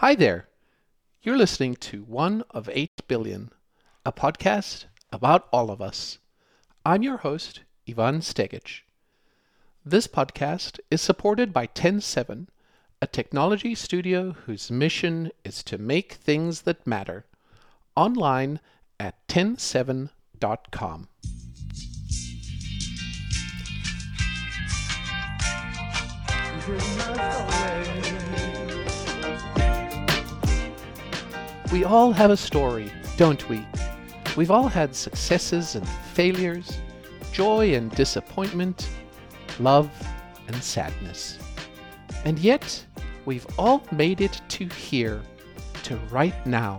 Hi there. You're listening to One of Eight Billion, a podcast about all of us. I'm your host, Ivan Stegic. This podcast is supported by TEN7, a technology studio whose mission is to make things that matter, online at TEN7.com. We all have a story, don't we? We've all had successes and failures, joy and disappointment, love and sadness. And yet, we've all made it to here, to right now.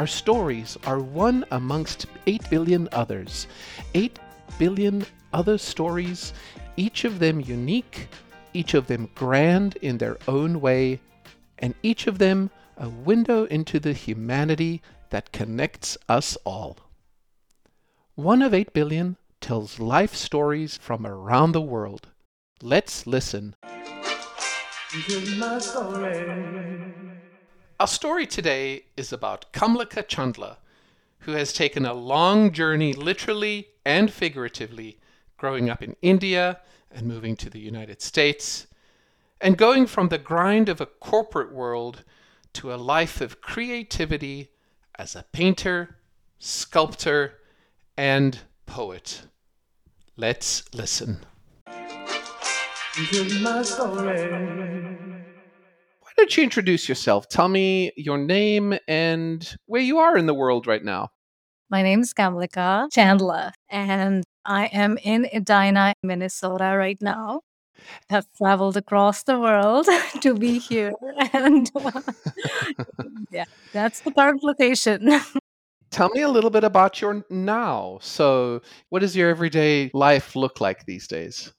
Our stories are one amongst 8 billion others. 8 billion other stories, each of them unique, each of them grand in their own way, and each of them a window into the humanity that connects us all. One of 8 billion tells life stories from around the world. Let's listen. Our story today is about Kamlika Chandla, who has taken a long journey, literally and figuratively, growing up in India and moving to the United States, and going from the grind of a corporate world to a life of creativity as a painter, sculptor, and poet. Let's listen. Why don't you introduce yourself? Tell me your name and where you are in the world right now. My name is Kamlika Chandla, and I am in Edina, Minnesota right now. Have traveled across the world to be here, and uh, yeah, that's the current location. Tell me a little bit about your now. So, what does your everyday life look like these days?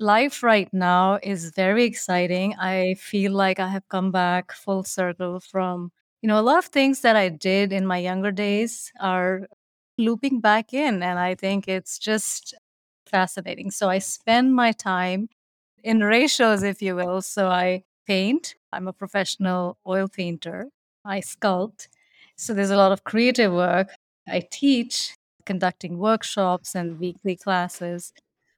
Life right now is very exciting. I feel like I have come back full circle from, you know, a lot of things that I did in my younger days are looping back in. And I think it's just fascinating. So I spend my time in ratios, if you will. So I paint, I'm a professional oil painter, I sculpt. So there's a lot of creative work. I teach, conducting workshops and weekly classes.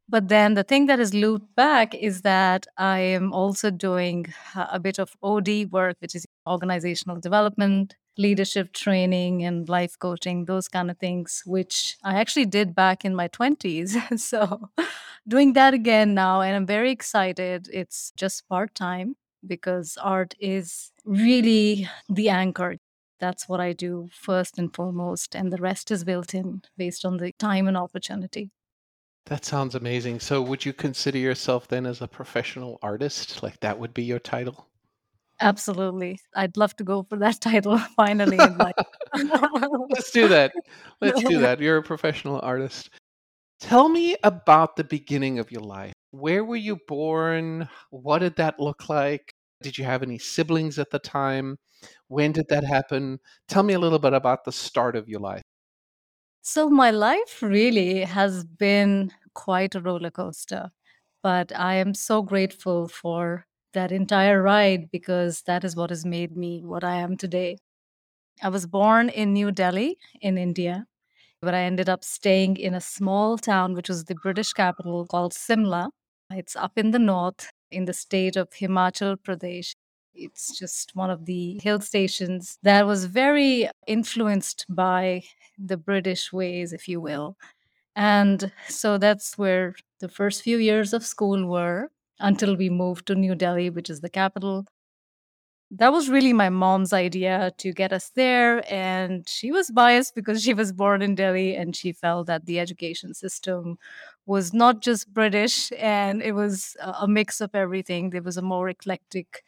But then the thing that is looped back is that I am also doing a bit of OD work, which is organizational development, leadership training, and life coaching, those kind of things, which I actually did back in my 20s. so doing that again now, and I'm very excited. It's just part time because art is really the anchor. That's what I do first and foremost, and the rest is built in based on the time and opportunity. That sounds amazing. So, would you consider yourself then as a professional artist? Like that would be your title? Absolutely. I'd love to go for that title finally in life. Let's do that. Let's do that. You're a professional artist. Tell me about the beginning of your life. Where were you born? What did that look like? Did you have any siblings at the time? When did that happen? Tell me a little bit about the start of your life. So, my life really has been quite a roller coaster, but I am so grateful for that entire ride because that is what has made me what I am today. I was born in New Delhi in India, but I ended up staying in a small town, which was the British capital called Simla. It's up in the north in the state of Himachal Pradesh. It's just one of the hill stations that was very influenced by the British ways, if you will. And so that's where the first few years of school were until we moved to New Delhi, which is the capital. That was really my mom's idea to get us there. And she was biased because she was born in Delhi and she felt that the education system was not just British and it was a mix of everything. There was a more eclectic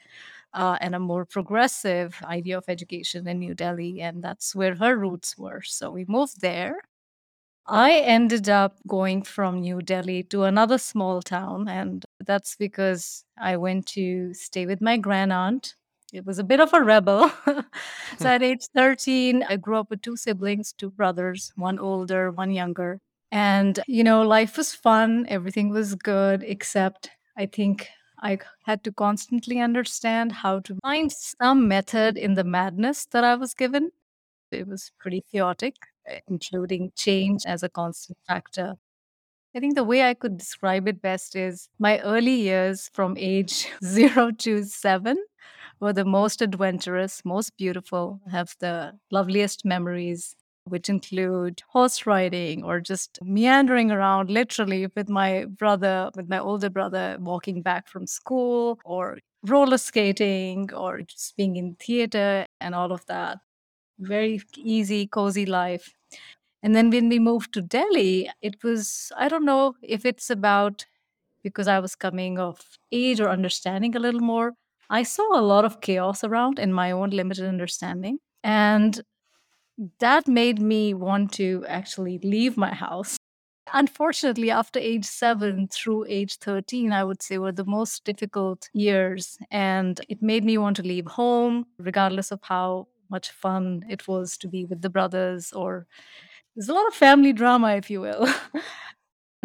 uh, and a more progressive idea of education in New Delhi. And that's where her roots were. So we moved there. I ended up going from New Delhi to another small town, and that's because I went to stay with my grand aunt. It was a bit of a rebel. so at age 13, I grew up with two siblings, two brothers, one older, one younger. And, you know, life was fun, everything was good, except I think I had to constantly understand how to find some method in the madness that I was given. It was pretty chaotic, eh, including change as a constant factor. I think the way I could describe it best is my early years from age 0 to 7 were the most adventurous, most beautiful, have the loveliest memories, which include horse riding or just meandering around literally with my brother, with my older brother, walking back from school or roller skating or just being in theater and all of that. Very easy, cozy life. And then when we moved to Delhi, it was, I don't know if it's about because I was coming of age or understanding a little more. I saw a lot of chaos around in my own limited understanding. And that made me want to actually leave my house. Unfortunately, after age seven through age 13, I would say were the most difficult years. And it made me want to leave home, regardless of how much fun it was to be with the brothers or there's a lot of family drama, if you will.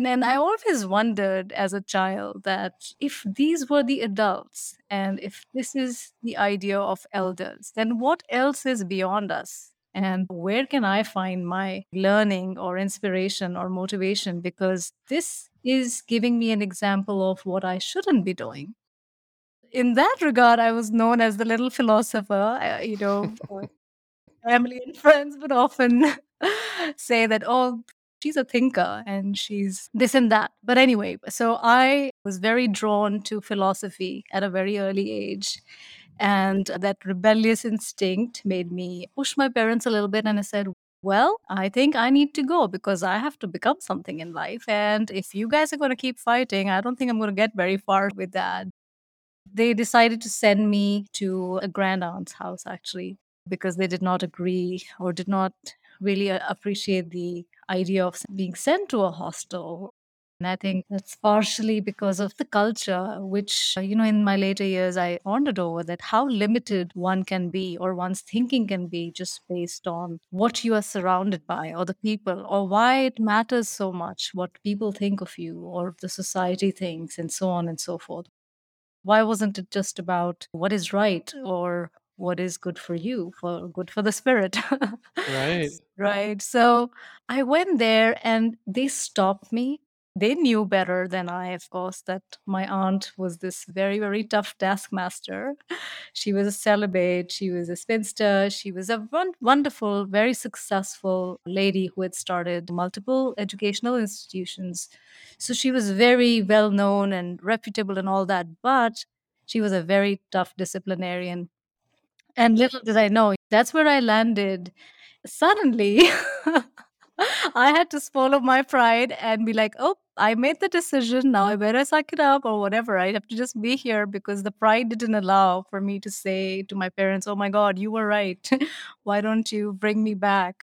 and I always wondered as a child that if these were the adults and if this is the idea of elders, then what else is beyond us? And where can I find my learning or inspiration or motivation? Because this is giving me an example of what I shouldn't be doing. In that regard, I was known as the little philosopher, uh, you know, family and friends would often say that, oh, she's a thinker and she's this and that. But anyway, so I was very drawn to philosophy at a very early age. And that rebellious instinct made me push my parents a little bit. And I said, well, I think I need to go because I have to become something in life. And if you guys are going to keep fighting, I don't think I'm going to get very far with that. They decided to send me to a grand aunt's house, actually, because they did not agree or did not really uh, appreciate the idea of being sent to a hostel. And I think that's partially because of the culture, which, uh, you know, in my later years, I pondered over that how limited one can be or one's thinking can be just based on what you are surrounded by or the people or why it matters so much what people think of you or the society thinks and so on and so forth. Why wasn't it just about what is right or what is good for you, for good for the spirit? Right. right. So I went there and they stopped me. They knew better than I, of course, that my aunt was this very, very tough taskmaster. She was a celibate, she was a spinster, she was a wonderful, very successful lady who had started multiple educational institutions. So she was very well known and reputable and all that, but she was a very tough disciplinarian. And little did I know, that's where I landed. Suddenly, I had to swallow my pride and be like, oh, I made the decision. Now I better suck it up or whatever. I have to just be here because the pride didn't allow for me to say to my parents, oh my God, you were right. Why don't you bring me back?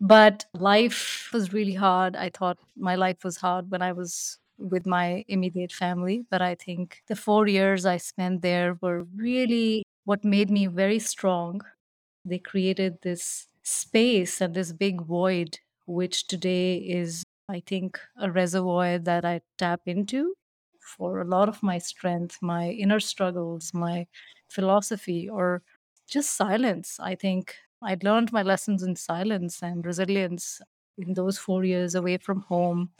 But life was really hard. I thought my life was hard when I was with my immediate family. But I think the four years I spent there were really what made me very strong. They created this space and this big void, which today is, I think, a reservoir that I tap into for a lot of my strength, my inner struggles, my philosophy, or just silence. I think I'd learned my lessons in silence and resilience in those four years away from home.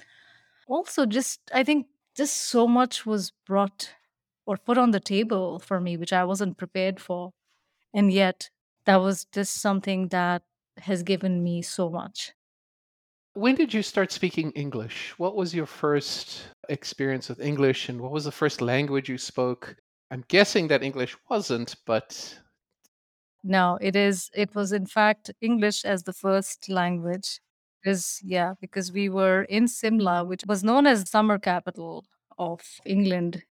Also, just I think just so much was brought or put on the table for me, which I wasn't prepared for. And yet, that was just something that has given me so much. When did you start speaking English? What was your first experience with English and what was the first language you spoke? I'm guessing that English wasn't, but No, it is, it was in fact English as the first language. Because, yeah, because we were in Simla, which was known as summer capital of England.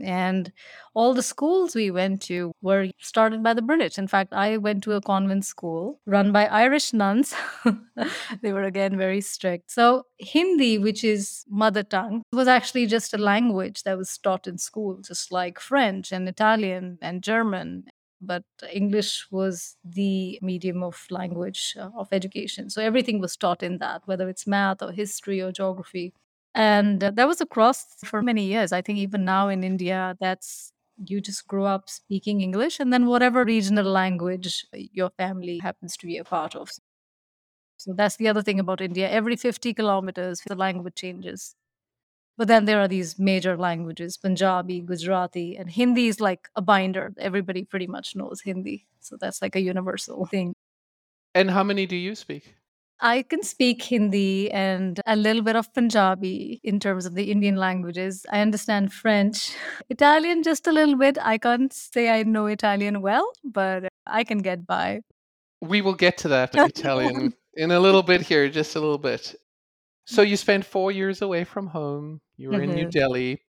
And all the schools we went to were started by the British. In fact, I went to a convent school run by Irish nuns. they were again very strict. So, Hindi, which is mother tongue, was actually just a language that was taught in school, just like French and Italian and German. But English was the medium of language uh, of education. So everything was taught in that, whether it's math or history or geography. And uh, that was across for many years. I think even now in India, that's you just grow up speaking English and then whatever regional language your family happens to be a part of. So that's the other thing about India. Every 50 kilometers, the language changes. But then there are these major languages Punjabi, Gujarati, and Hindi is like a binder. Everybody pretty much knows Hindi. So that's like a universal thing. And how many do you speak? I can speak Hindi and a little bit of Punjabi in terms of the Indian languages. I understand French, Italian just a little bit. I can't say I know Italian well, but I can get by. We will get to that Italian in a little bit here, just a little bit. So you spent four years away from home. You were in New Mhm. Delhi.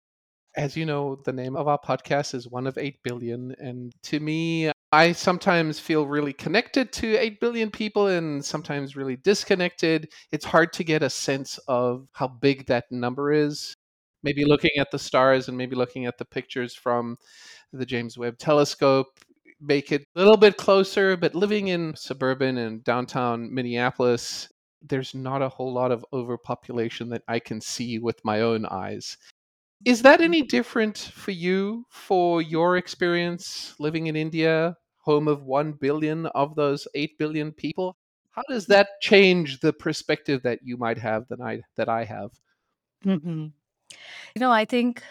As you know, the name of our podcast is One of 8 Billion. And to me, I sometimes feel really connected to 8 billion people and sometimes really disconnected. It's hard to get a sense of how big that number is. Maybe looking at the stars and maybe looking at the pictures from the James Webb telescope make it a little bit closer, but living in suburban and downtown Minneapolis, there's not a whole lot of overpopulation that I can see with my own eyes. Is that any different for you for your experience living in India, home of 1 billion of those 8 billion people? How does that change the perspective that you might have that I that I have? Mhm. You know, I think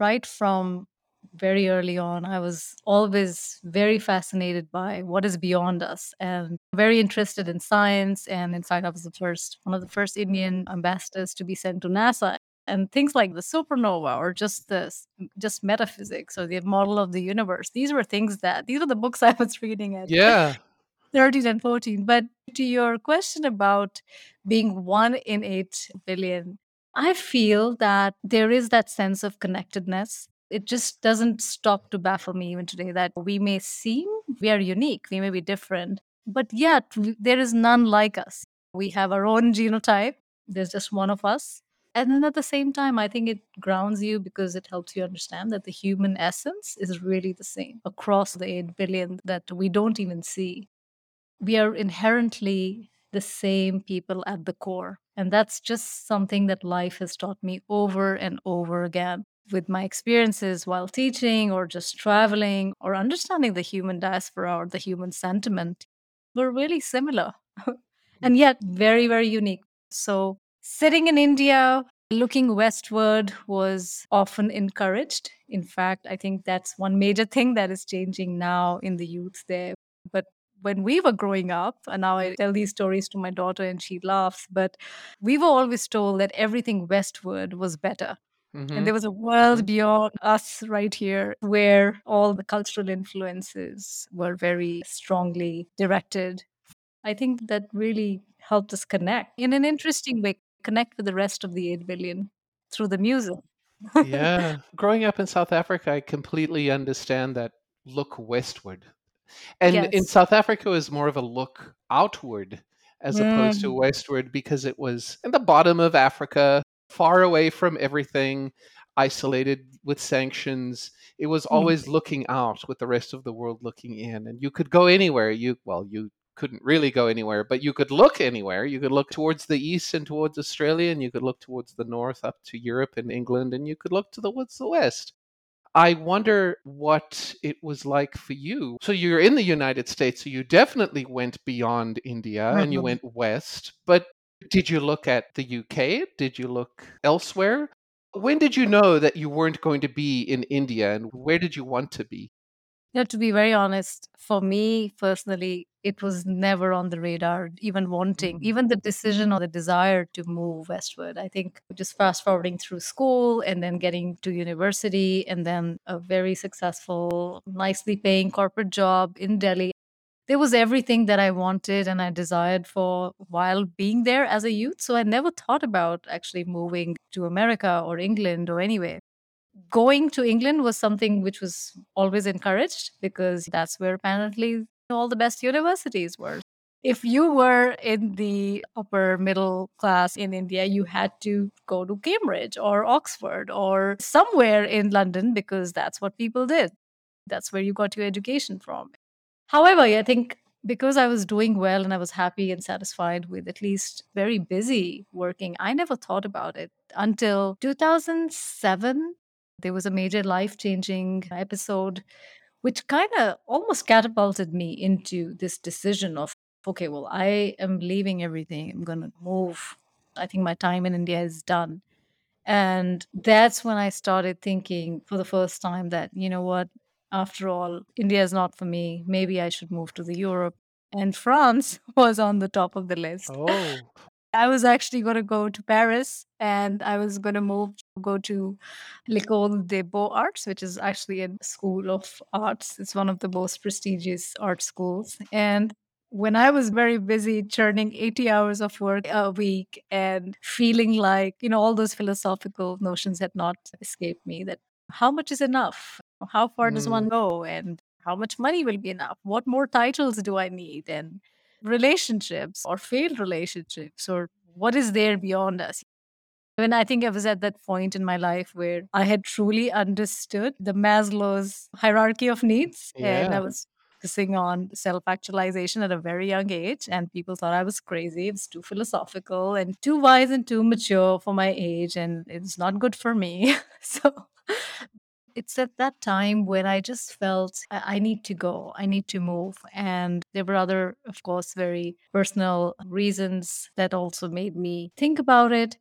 right from very early on, I was always very fascinated by what is beyond us and very interested in science. And in fact, I was the first, one of the first Indian ambassadors to be sent to NASA. And things like the supernova or just this, just metaphysics or the model of the universe. These were things that, these were the books I was reading at Yeah. 13 and 14. But to your question about being one in 8 billion, I feel that there is that sense of connectedness. It just doesn't stop to baffle me even today that we may seem we are unique, we may be different, but yet there is none like us. We have our own genotype, there's just one of us. And then at the same time, I think it grounds you because it helps you understand that the human essence is really the same across the 8 billion that we don't even see we are inherently the same people at the core. And that's just something that life has taught me over and over again with my experiences while teaching or just traveling or understanding the human diaspora or the human sentiment. We're really similar and yet very, very unique. So, sitting in India, looking westward was often encouraged. In fact, I think that's one major thing that is changing now in the youth there. But when we were growing up, and now I tell these stories to my daughter and she laughs, but we were always told that everything westward was better. And hmm there was a world beyond us right here where all the cultural influences were very strongly directed. I think that really helped us connect in an interesting way, connect with the rest of the 8 billion through the music. Yeah. Growing up in South Africa, I completely understand that look westward. And in. South Africa, it was more of a look outward as opposed to Mm, westward because it was in the bottom of Africa, far away from everything, isolated with sanctions. It was mm, always looking out with the rest of the world looking in. And you could go anywhere. You, well, you couldn't really go anywhere, but you could look anywhere. You could look towards the east and towards Australia, and you could look towards the north up to Europe and England, and you could look to the woods, the west. I wonder what it was like for you. So you're in the United States, so you definitely went beyond India and you mhm. went west. But did you look at the UK? Did you look elsewhere? When did you know that you weren't going to be in India and where did you want to be? Yeah, to be very honest, for me personally, it was never on the radar, even wanting, Mm, even the decision or the desire to move westward. I think just fast forwarding through school and then getting to university and then a very successful, nicely paying corporate job in Delhi. There was everything that I wanted and I desired for while being there as a youth. So I never thought about actually moving to America or England or anywhere going to England was something which was always encouraged because that's where apparently all the best universities were. If you were in the upper middle class in India, you had to go to Cambridge or Oxford or somewhere in London because that's what people did. That's where you got your education from. However, I think because I was doing well and I was happy and satisfied with at least very busy working, I never thought about it until 2007. There was a major life changing episode, which kind of almost catapulted me into this decision of, okay, well, I am leaving everything. I'm going to move. I think my time in India is done. And that's when I started thinking for the first time that, you know what, after all, India is not for me. Maybe I should move to the Europe. And France was on the top of the list. Oh, I was actually going to go to Paris and I was going to move, go to l'École des Beaux-Arts, which is actually a school of arts. It's one of the most prestigious art schools. And when I was very busy churning 80 hours of work a week and feeling like, you know, all those philosophical notions had not escaped me that how much is enough? How far does one mm, go? And how much money will be enough? What more titles do I need? And relationships or failed relationships or what is there beyond us? When I think I was at that point in my life where I had truly understood the Maslow's hierarchy of needs and I was focusing on self actualization at a very young age. And people thought I was crazy. It was too philosophical and too wise and too mature for my age. And it's not good for me. so it's at that time when I just felt I, need to go, I need to move. And there were other, of course, very personal reasons that also made me think about it.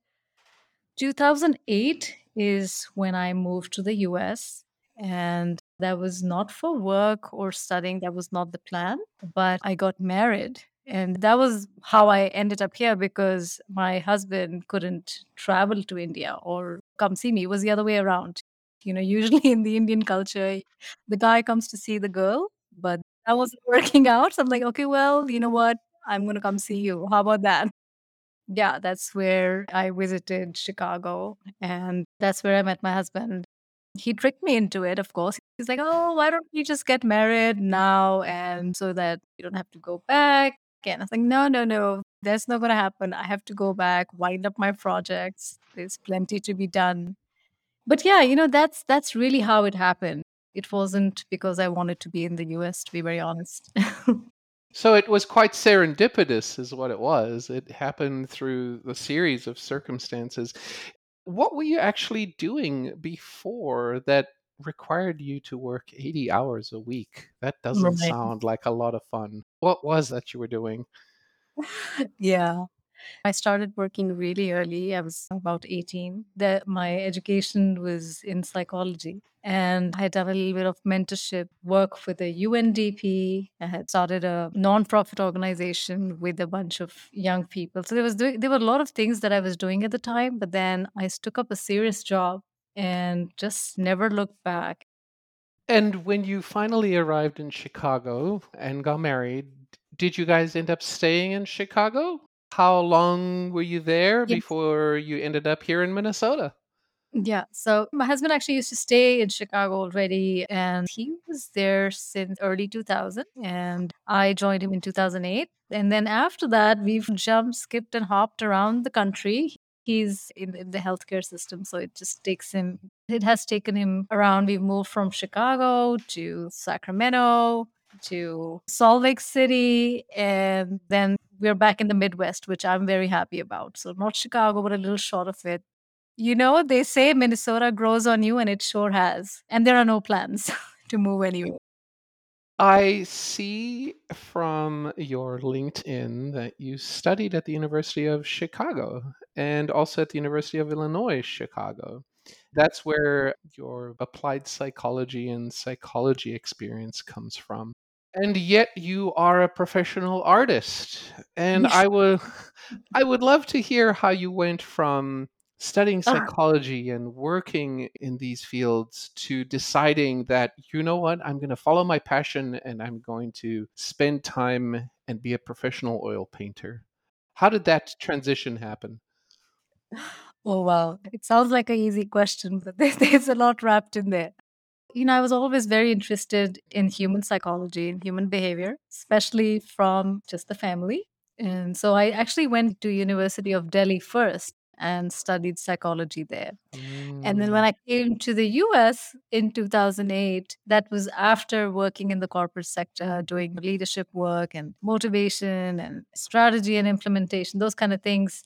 2008 is when I moved to the US, and that was not for work or studying, that was not the plan, but I got married. And that was how I ended up here because my husband couldn't travel to India or come see me. It was the other way around. You know, usually in the Indian culture, the guy comes to see the girl, but that wasn't working out. So I'm like, okay, well, you know what? I'm going to come see you. How about that? Yeah, that's where I visited Chicago, and that's where I met my husband. He tricked me into it, of course. He's like, "Oh, why don't you just get married now and so that you don't have to go back?" And I was like, "No, no, no. That's not gonna happen. I have to go back, wind up my projects. There's plenty to be done." But yeah, you know, that's that's really how it happened. It wasn't because I wanted to be in the US, to be very honest. So it was quite serendipitous, is what it was. It happened through the series of circumstances. What were you actually doing before that required you to work 80 hours a week? That doesn't Right. sound like a lot of fun. What was that you were doing? Yeah. I started working really early. I was about 18. That my education was in psychology. And I had done a little bit of mentorship work with the UNDP. I had started a nonprofit organization with a bunch of young people. So there was there were a lot of things that I was doing at the time, but then I took up a serious job and just never looked back. And when you finally arrived in Chicago and got married, did you guys end up staying in Chicago? How long were you there Yes. before you ended up here in Minnesota? Yeah. So my husband actually used to stay in Chicago already, and he was there since early 2000. And I joined him in 2008. And then after that, we've jumped, skipped, and hopped around the country. He's in, in the healthcare system, so it just takes him, it has taken him around. We've moved from Chicago to Sacramento to Salt Lake City, and then we're back in the Midwest, which I'm very happy about. So, not Chicago, but a little short of it. You know, they say Minnesota grows on you, and it sure has. And there are no plans to move anywhere. I see from your LinkedIn that you studied at the University of Chicago and also at the University of Illinois Chicago. That's where your applied psychology and psychology experience comes from. And yet you are a professional artist. And I would I would love to hear how you went from studying Ah, psychology and working in these fields to deciding that you know what I'm going to follow my passion and I'm going to spend time and be a professional oil painter. How did that transition happen? oh, wow. It sounds like an easy question, but there's, there's a lot wrapped in there. You know, I was always very interested in human psychology and human behavior, especially from just the family. And so I actually went to University of Delhi first and studied psychology there. And then when Mm. I came to the US in 2008, that was after working in the corporate sector, doing leadership work and motivation and strategy and implementation, those kind of things.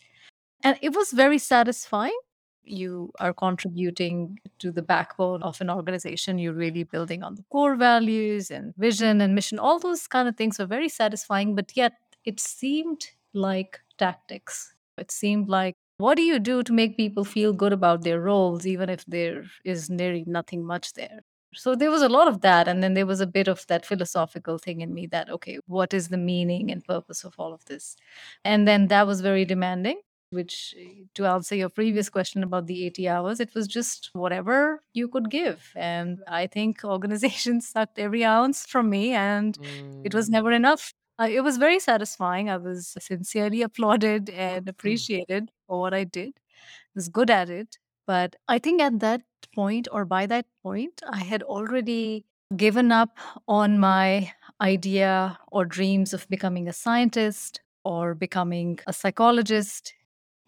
And it was very satisfying. You are contributing to the backbone of an organization. You're really building on the core values and vision and mission. All those kind of things were very satisfying, but yet it seemed like tactics. It seemed like what do you do to make people feel good about their roles, even if there is nearly nothing much there? So there was a lot of that. And then there was a bit of that philosophical thing in me that, okay, what is the meaning and purpose of all of this? And then that was very demanding, which, eh, to answer your previous question about the 80 hours, it was just whatever you could give. And I think organizations sucked every ounce from me, and it was Mm. never enough. Uh, it was very satisfying. I was sincerely applauded and Mm. appreciated for what I did I was good at it. But I think at that point, or by that point, I had already given up on my idea or dreams of becoming a scientist or becoming a psychologist.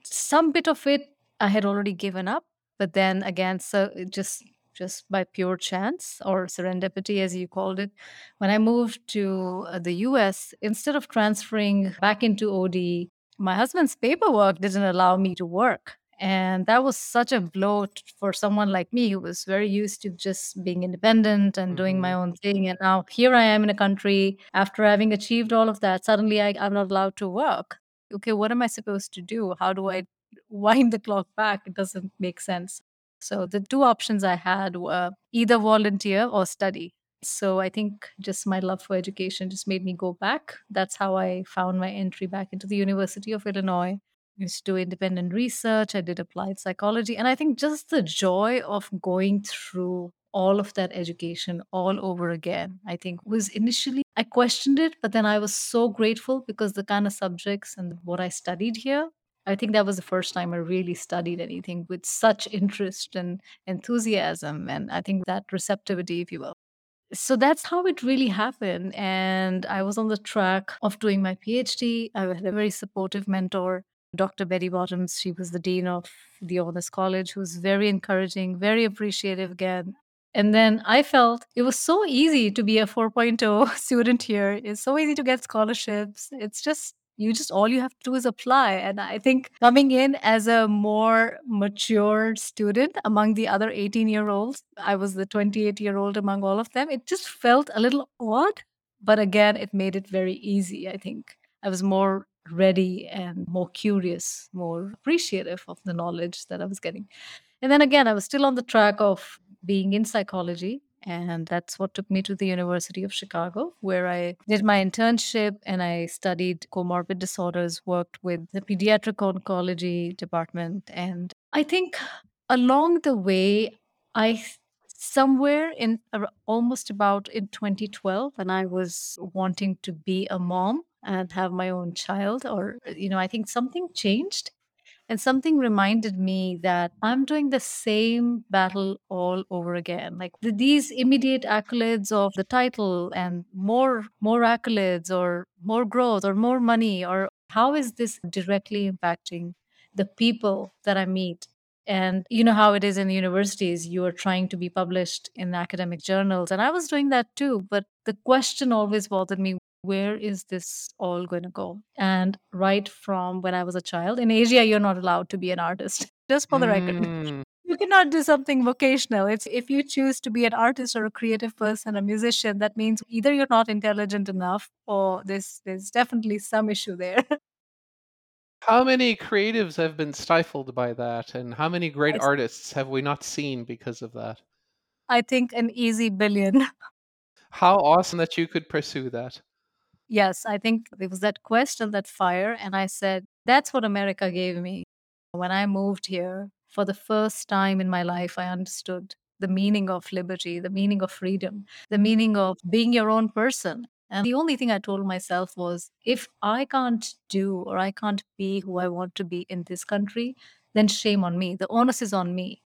Some bit of it I had already given up, but then again, so it just just by pure chance or serendipity, as you called it, when I moved to uh, the US, instead of transferring back into OD, my husband's paperwork didn't allow me to work. And that was such a blow for someone like me who was very used to just being independent and doing my Mhm. own thing. And now here I am in a country after having achieved all of that. Suddenly I, I'm not allowed to work. Okay, what am I supposed to do? How do I wind the clock back? It doesn't make sense. So the two options I had were either volunteer or study. So I think just my love for education just made me go back. That's how I found my entry back into the University of Illinois. I used to do independent research. I did applied psychology. And I think just the joy of going through all of that education all over again, I think was initially, I questioned it, but then I was so grateful because the kind of subjects and what I studied here, I think that was the first time I really studied anything with such interest and enthusiasm. And I think that receptivity, if you will. So that's how it really happened. And I was on the track of doing my PhD. I had a very supportive mentor, Dr. Betty Bottoms. She was the dean of the Honors College, who was very encouraging, very appreciative again. And then I felt it was so easy to be a 4.0 student here. It's so easy to get scholarships. It's just, you just, all you have to do is apply. And I think coming in as a more mature student among the other 18 year olds, I was the 28 year old among all of them. It just felt a little odd. But again, it made it very easy. I think I was more ready and more curious, more appreciative of the knowledge that I was getting. And then again, I was still on the track of being in psychology. And that's what took me to the University of Chicago, where I did my internship and I studied comorbid disorders, worked with the pediatric oncology department. And I think along the way, I somewhere in almost about in 2012 when i was wanting to be a mom and have my own child or you know i think something changed and something reminded me that I'm doing the same battle all over again. Like th- these immediate accolades of the title and more more accolades or more growth or more money or how is this directly impacting the people that I meet? And you know how it is in universities, you are trying to be published in academic journals. And I was doing that too. But the question always bothered me where is this all going to go? And right from when I was a child, in Asia, you're not allowed to be an artist. Just for the record, Mm. you cannot do something vocational. It's if you choose to be an artist or a creative person, a musician, that means either you're not intelligent enough or there's there's definitely some issue there. How many creatives have been stifled by that, and how many great artists have we not seen because of that? I think an easy billion. How awesome that you could pursue that. Yes, I think it was that question that fire. And I said, that's what America gave me. When I moved here, for the first time in my life, I understood the meaning of liberty, the meaning of freedom, the meaning of being your own person. And the only thing I told myself was if I can't do or I can't be who I want to be in this country, then shame on me. The onus is on me.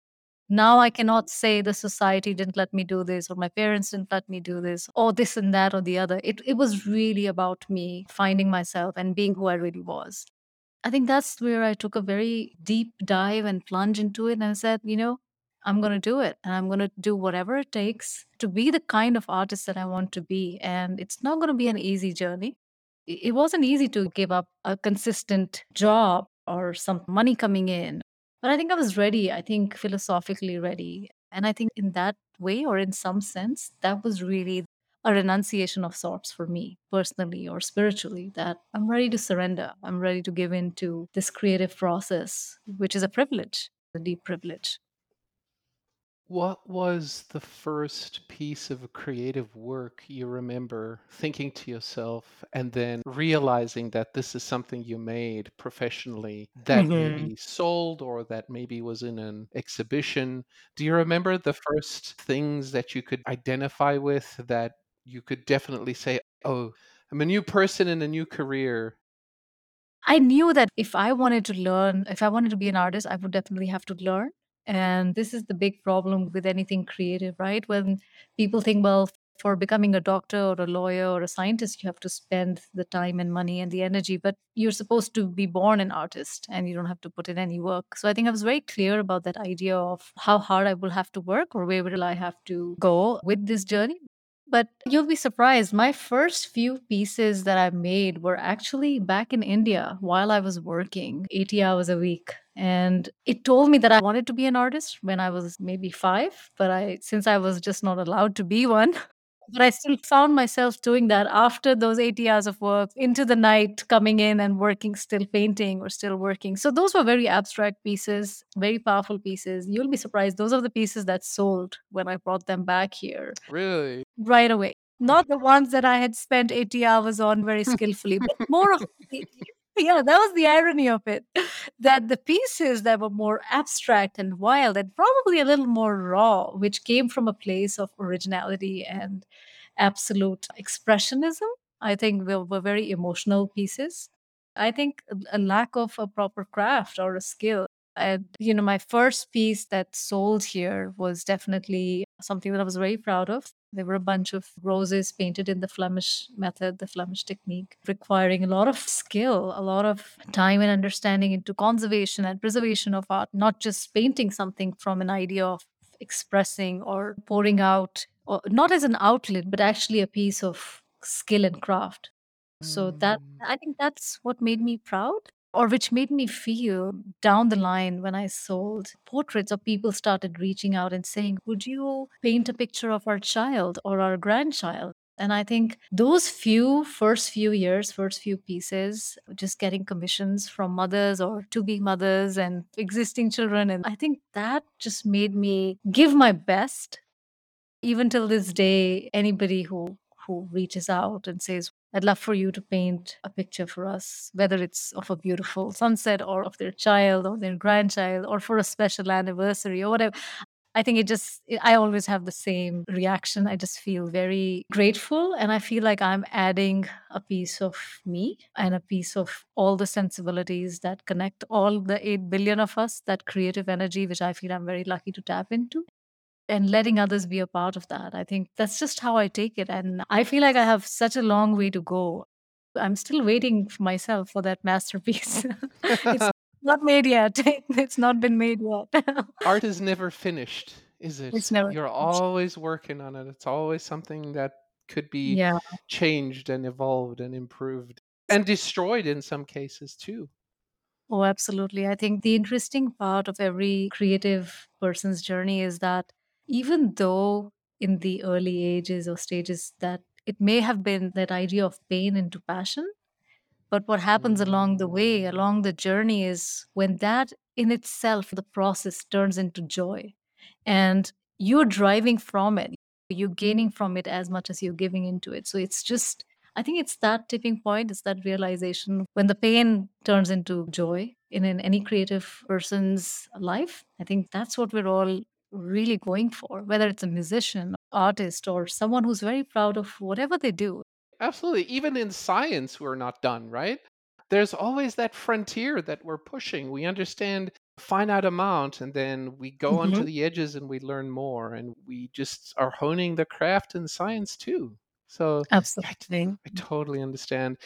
Now I cannot say the society didn't let me do this or my parents didn't let me do this or this and that or the other. It it was really about me finding myself and being who I really was. I think that's where I took a very deep dive and plunge into it and I said, you know, I'm going to do it and I'm going to do whatever it takes to be the kind of artist that I want to be. And it's not going to be an easy journey. It wasn't easy to give up a consistent job or some money coming in. But I think I was ready. I think philosophically ready. And I think in that way, or in some sense, that was really a renunciation of sorts for me personally or spiritually that I'm ready to surrender. I'm ready to give in to this creative process, which is a privilege, a deep privilege. What was the first piece of creative work you remember thinking to yourself and then realizing that this is something you made professionally that hmm maybe sold or that maybe was in an exhibition? Do you remember the first things that you could identify with that you could definitely say, oh, I'm a new person in a new career? I knew that if I wanted to learn, if I wanted to be an artist, I would definitely have to learn. And this is the big problem with anything creative, right? When people think, well, for becoming a doctor or a lawyer or a scientist, you have to spend the time and money and the energy, but you're supposed to be born an artist and you don't have to put in any work. So I think I was very clear about that idea of how hard I will have to work or where will I have to go with this journey. But you'll be surprised. My first few pieces that I made were actually back in India while I was working 80 hours a week. And it told me that I wanted to be an artist when I was maybe five, but I, since I was just not allowed to be one, but I still found myself doing that after those 80 hours of work, into the night, coming in and working, still painting or still working. So those were very abstract pieces, very powerful pieces. You'll be surprised. Those are the pieces that sold when I brought them back here Really? right away. Not the ones that I had spent 80 hours on very skillfully, but more of the yeah, that was the irony of it. That the pieces that were more abstract and wild and probably a little more raw, which came from a place of originality and absolute expressionism, I think were, very emotional pieces. I think a lack of a proper craft or a skill. And, you know, my first piece that sold here was definitely something that I was very proud of. There were a bunch of roses painted in the Flemish method, the Flemish technique, requiring a lot of skill, a lot of time and understanding into conservation and preservation of art, not just painting something from an idea of expressing or pouring out, or not as an outlet, but actually a piece of skill and craft. So that Mm. I think that's what made me proud or which made me feel down the line when I sold portraits of people started reaching out and saying, "Would you paint a picture of our child or our grandchild?" And I think those few first few years, first few pieces, just getting commissions from mothers or to be mothers and existing children. And I think that just made me give my best even till this day, anybody who who reaches out and says, "I'd love for you to paint a picture for us," whether it's of a beautiful sunset or of their child or their grandchild or for a special anniversary or whatever. I think it just I always have the same reaction. I just feel very grateful and I feel like I'm adding a piece of me and a piece of all the sensibilities that connect all the 8 billion of us, that creative energy, which I feel I'm very lucky to tap into and letting others be a part of that. I think that's just how I take it. And I feel like I have such a long way to go. I'm still waiting for myself for that masterpiece. it's not made yet. It's not been made yet. Art is never finished, is it? it's it? never You're finished. always working on it. It's always something that could be Yeah. changed and evolved and improved and destroyed in some cases too. Oh, absolutely. I think the interesting part of every creative person's journey is that even though in the early ages or stages that it may have been that idea of pain into passion, But what happens along the way, Mm. along the journey is when that in itself, the process turns into joy and you're driving from it, you're gaining from it as much as you're giving into it. So it's just, I think it's that tipping point, it's that realization when the pain turns into joy in an, any creative person's life. I think that's what we're all really going for, whether it's a musician, artist, or someone who's very proud of whatever they do. Absolutely. Even in science, we're not done, right? There's always that frontier that we're pushing. We understand a finite amount, and then we go onto Mhm. the edges and we learn more, and we just are honing the craft in science too. So, yeah, I, Absolutely. I totally understand.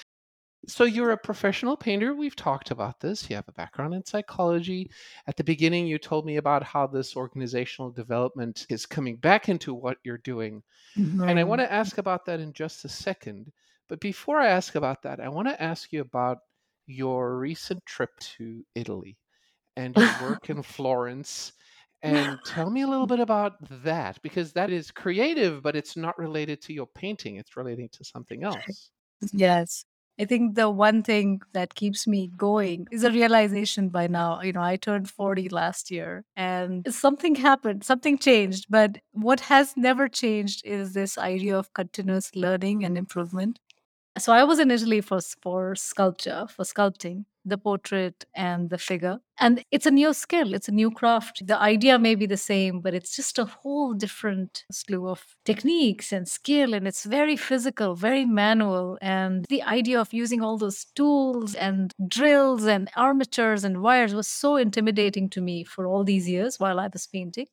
So you're a professional painter. We've talked about this. You have a background in psychology. At the beginning, you told me about how this organizational development is coming back into what you're doing. And I want to ask about that in just a second. But before I ask about that, I want to ask you about your recent trip to Italy and your work in Florence. And tell me a little bit about that because that is creative, but it's not related to your painting, it's relating to something else. Yes. I think the one thing that keeps me going is a realization by now. You know, I turned 40 last year and something happened, something changed. But what has never changed is this idea of continuous learning and improvement. So I was in Italy for for sculpture, for sculpting the portrait and the figure. And it's a new skill, it's a new craft. The idea may be the same, but it's just a whole different slew of techniques and skill and it's very physical, very manual and the idea of using all those tools and drills and armatures and wires was so intimidating to me for all these years while I was painting.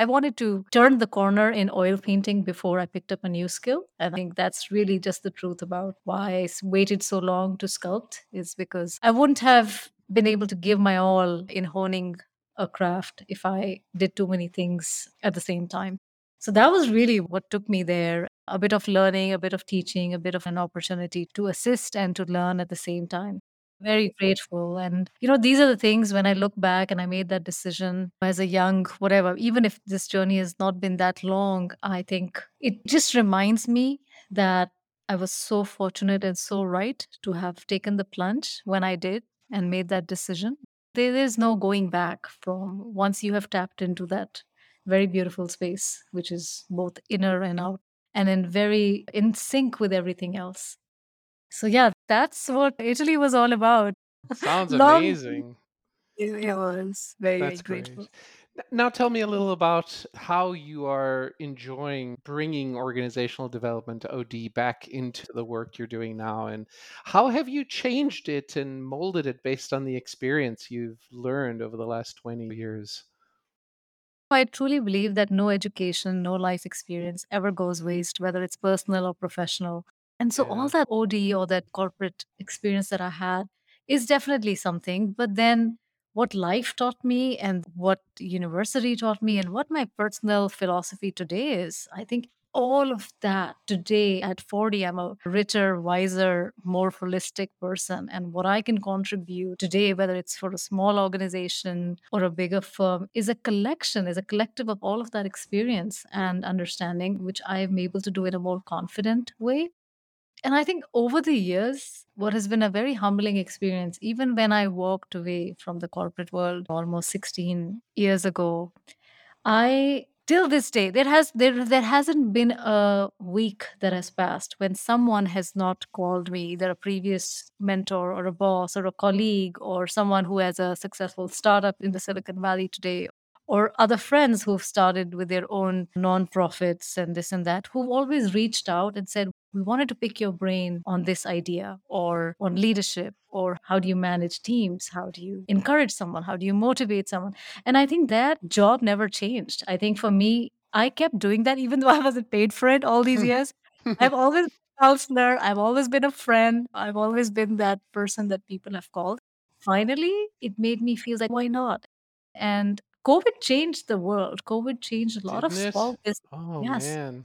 I wanted to turn the corner in oil painting before I picked up a new skill. And I think that's really just the truth about why I waited so long to sculpt, is because I wouldn't have been able to give my all in honing a craft if I did too many things at the same time. So that was really what took me there a bit of learning, a bit of teaching, a bit of an opportunity to assist and to learn at the same time. Very grateful. And, you know, these are the things when I look back and I made that decision as a young, whatever, even if this journey has not been that long, I think it just reminds me that I was so fortunate and so right to have taken the plunge when I did and made that decision. There is no going back from once you have tapped into that very beautiful space, which is both inner and out, and in very in sync with everything else. So yeah, that's what Italy was all about. Sounds Long amazing. it it was very, That's great. grateful. Now tell me a little about how you are enjoying bringing organizational development OD back into the work you're doing now and how have you changed it and molded it based on the experience you've learned over the last 20 years? I truly believe that no education, no life experience ever goes waste, whether it's personal or professional. And so all Yeah. that OD or that corporate experience that I had is definitely something. But then what life taught me and what university taught me and what my personal philosophy today is, I think all of that today at 40, I'm a richer, wiser, more holistic person. And what I can contribute today, whether it's for a small organization or a bigger firm, is a collection, is a collective of all of that experience and understanding, which I am able to do in a more confident way. And I think over the years, what has been a very humbling experience, even when I walked away from the corporate world almost 16 years ago, I till this day there has there there hasn't been a week that has passed when someone has not called me either a previous mentor or a boss or a colleague or someone who has a successful startup in the Silicon Valley today or other friends who've started with their own nonprofits and this and that who've always reached out and said we wanted to pick your brain on this idea or on leadership or how do you manage teams how do you encourage someone how do you motivate someone and I think that job never changed. I think for me, I kept doing that even though I wasn't paid for it all these hmm. years. I've always been a counselor, I've always been a friend, I've always been that person that people have called. Finally, it made me feel like, why not? And COVID changed the world. COVID changed a lot of Didn't it? small business. Oh Yes, man.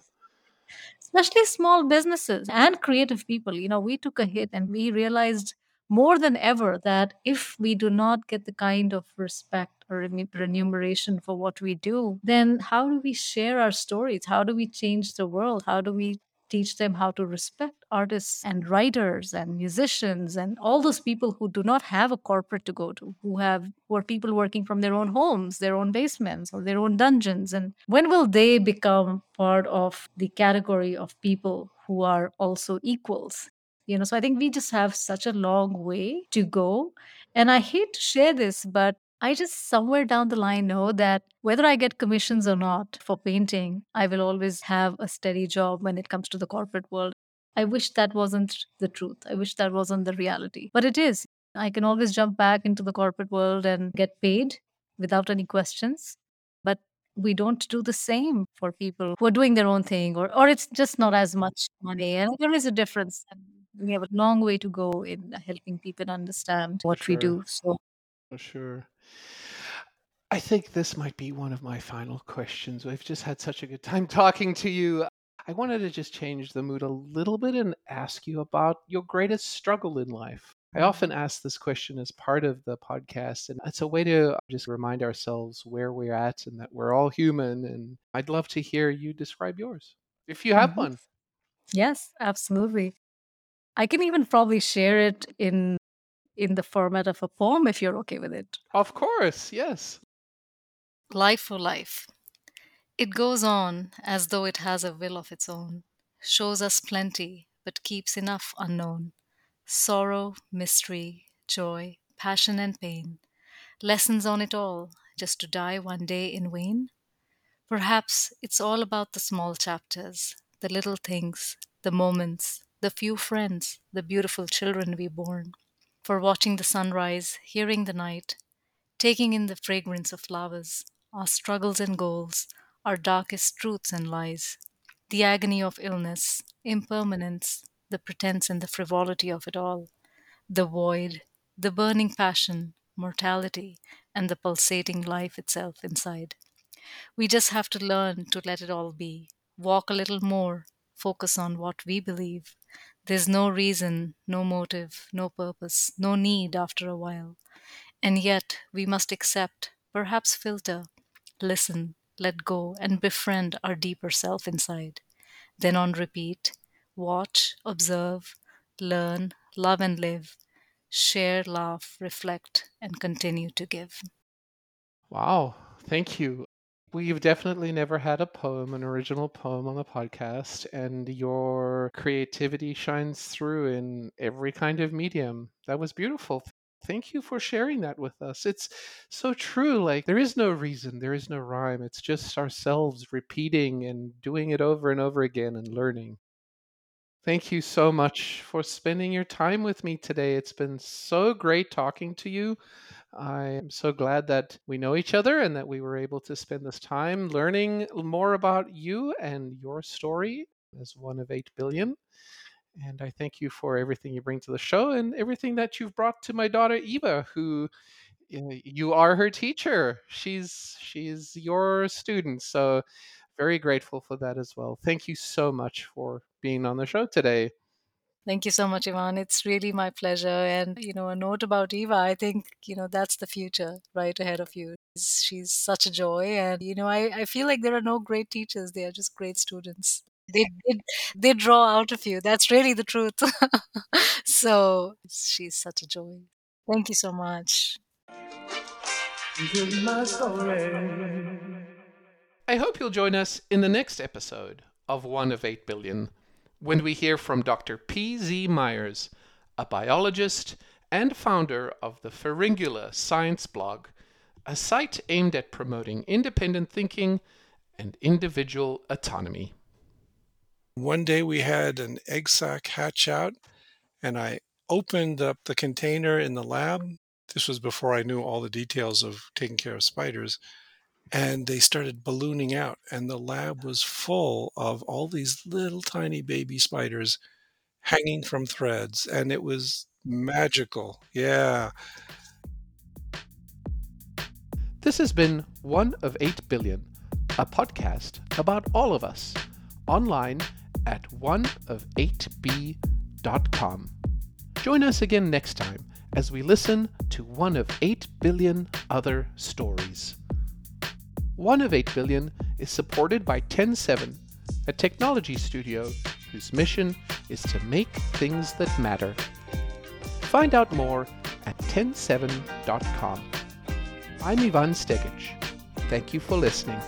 especially small businesses and creative people. You know, we took a hit and we realized more than ever that if we do not get the kind of respect or remu- remuneration for what we do, then how do we share our stories? How do we change the world? How do we teach them how to respect artists and writers and musicians and all those people who do not have a corporate to go to, who have who are people working from their own homes, their own basements, or their own dungeons. And when will they become part of the category of people who are also equals? You know, so I think we just have such a long way to go. And I hate to share this, but I just somewhere down the line know that whether I get commissions or not for painting, I will always have a steady job when it comes to the corporate world. I wish that wasn't the truth. I wish that wasn't the reality. But it is. I can always jump back into the corporate world and get paid without any questions. But we don't do the same for people who are doing their own thing or or it's just not as much money. And there is a difference. we have a long way to go in helping people understand what we do. So, For sure. I think this might be one of my final questions. We've just had such a good time talking to you. I wanted to just change the mood a little bit and ask you about your greatest struggle in life. I often ask this question as part of the podcast, and it's a way to just remind ourselves where we're at and that we're all human. And I'd love to hear you describe yours, if you have Mhm. one. yes, absolutely. I can even probably share it in in the format of a poem if you're okay with it. Of course, yes. Life for life. It goes on as though it has a will of its own, shows us plenty, but keeps enough unknown. Sorrow, mystery, joy, passion, and pain. Lessons on it all, just to die one day in vain? Perhaps it's all about the small chapters, the little things, the moments, the few friends, the beautiful children we born. For watching the sunrise, hearing the night, taking in the fragrance of flowers, our struggles and goals, our darkest truths and lies, the agony of illness, impermanence, the pretense and the frivolity of it all, the void, the burning passion, mortality, and the pulsating life itself inside. We just have to learn to let it all be, walk a little more, focus on what we believe. There's no reason, no motive, no purpose, no need after a while. And yet we must accept, perhaps filter, listen, let go, and befriend our deeper self inside. Then on repeat, watch, observe, learn, love, and live, share, laugh, reflect, and continue to give. Wow, thank you. We've definitely never had a poem, an original poem on the podcast, and your creativity shines through in every kind of medium. That was beautiful. Thank you for sharing that with us. It's so true. Like, there is no reason, there is no rhyme. It's just ourselves repeating and doing it over and over again and learning. Thank you so much for spending your time with me today. It's been so great talking to you. I am so glad that we know each other and that we were able to spend this time learning more about you and your story as one of 8 billion. And I thank you for everything you bring to the show and everything that you've brought to my daughter Eva, who eh, you are her teacher. She's she's your student. So very grateful for that as well. Thank you so much for being on the show today. Thank you so much, Ivan. It's really my pleasure. And, you know, a note about Eva, I think, you know, that's the future right ahead of you. She's such a joy. And, you know, I, I feel like there are no great teachers, they are just great students. They, they, they draw out of you. That's really the truth. so she's such a joy. Thank you so much. I hope you'll join us in the next episode of One of 8 Billion when we hear from Dr. P.Z. Myers, a biologist and founder of the Pharyngula Science Blog, a site aimed at promoting independent thinking and individual autonomy. One day we had an egg sac hatch out, and I opened up the container in the lab. This was before I knew all the details of taking care of spiders. And they started ballooning out, and the lab was full of all these little tiny baby spiders hanging from threads, and it was magical. Yeah. This has been One of 8 Billion, a podcast about all of us, online at oneof8b.com. Join us again next time as we listen to one of 8 billion other stories. One of 8 billion is supported by TEN7, a technology studio whose mission is to make things that matter. Find out more at TEN7.com. I'm Ivan Stegic. Thank you for listening.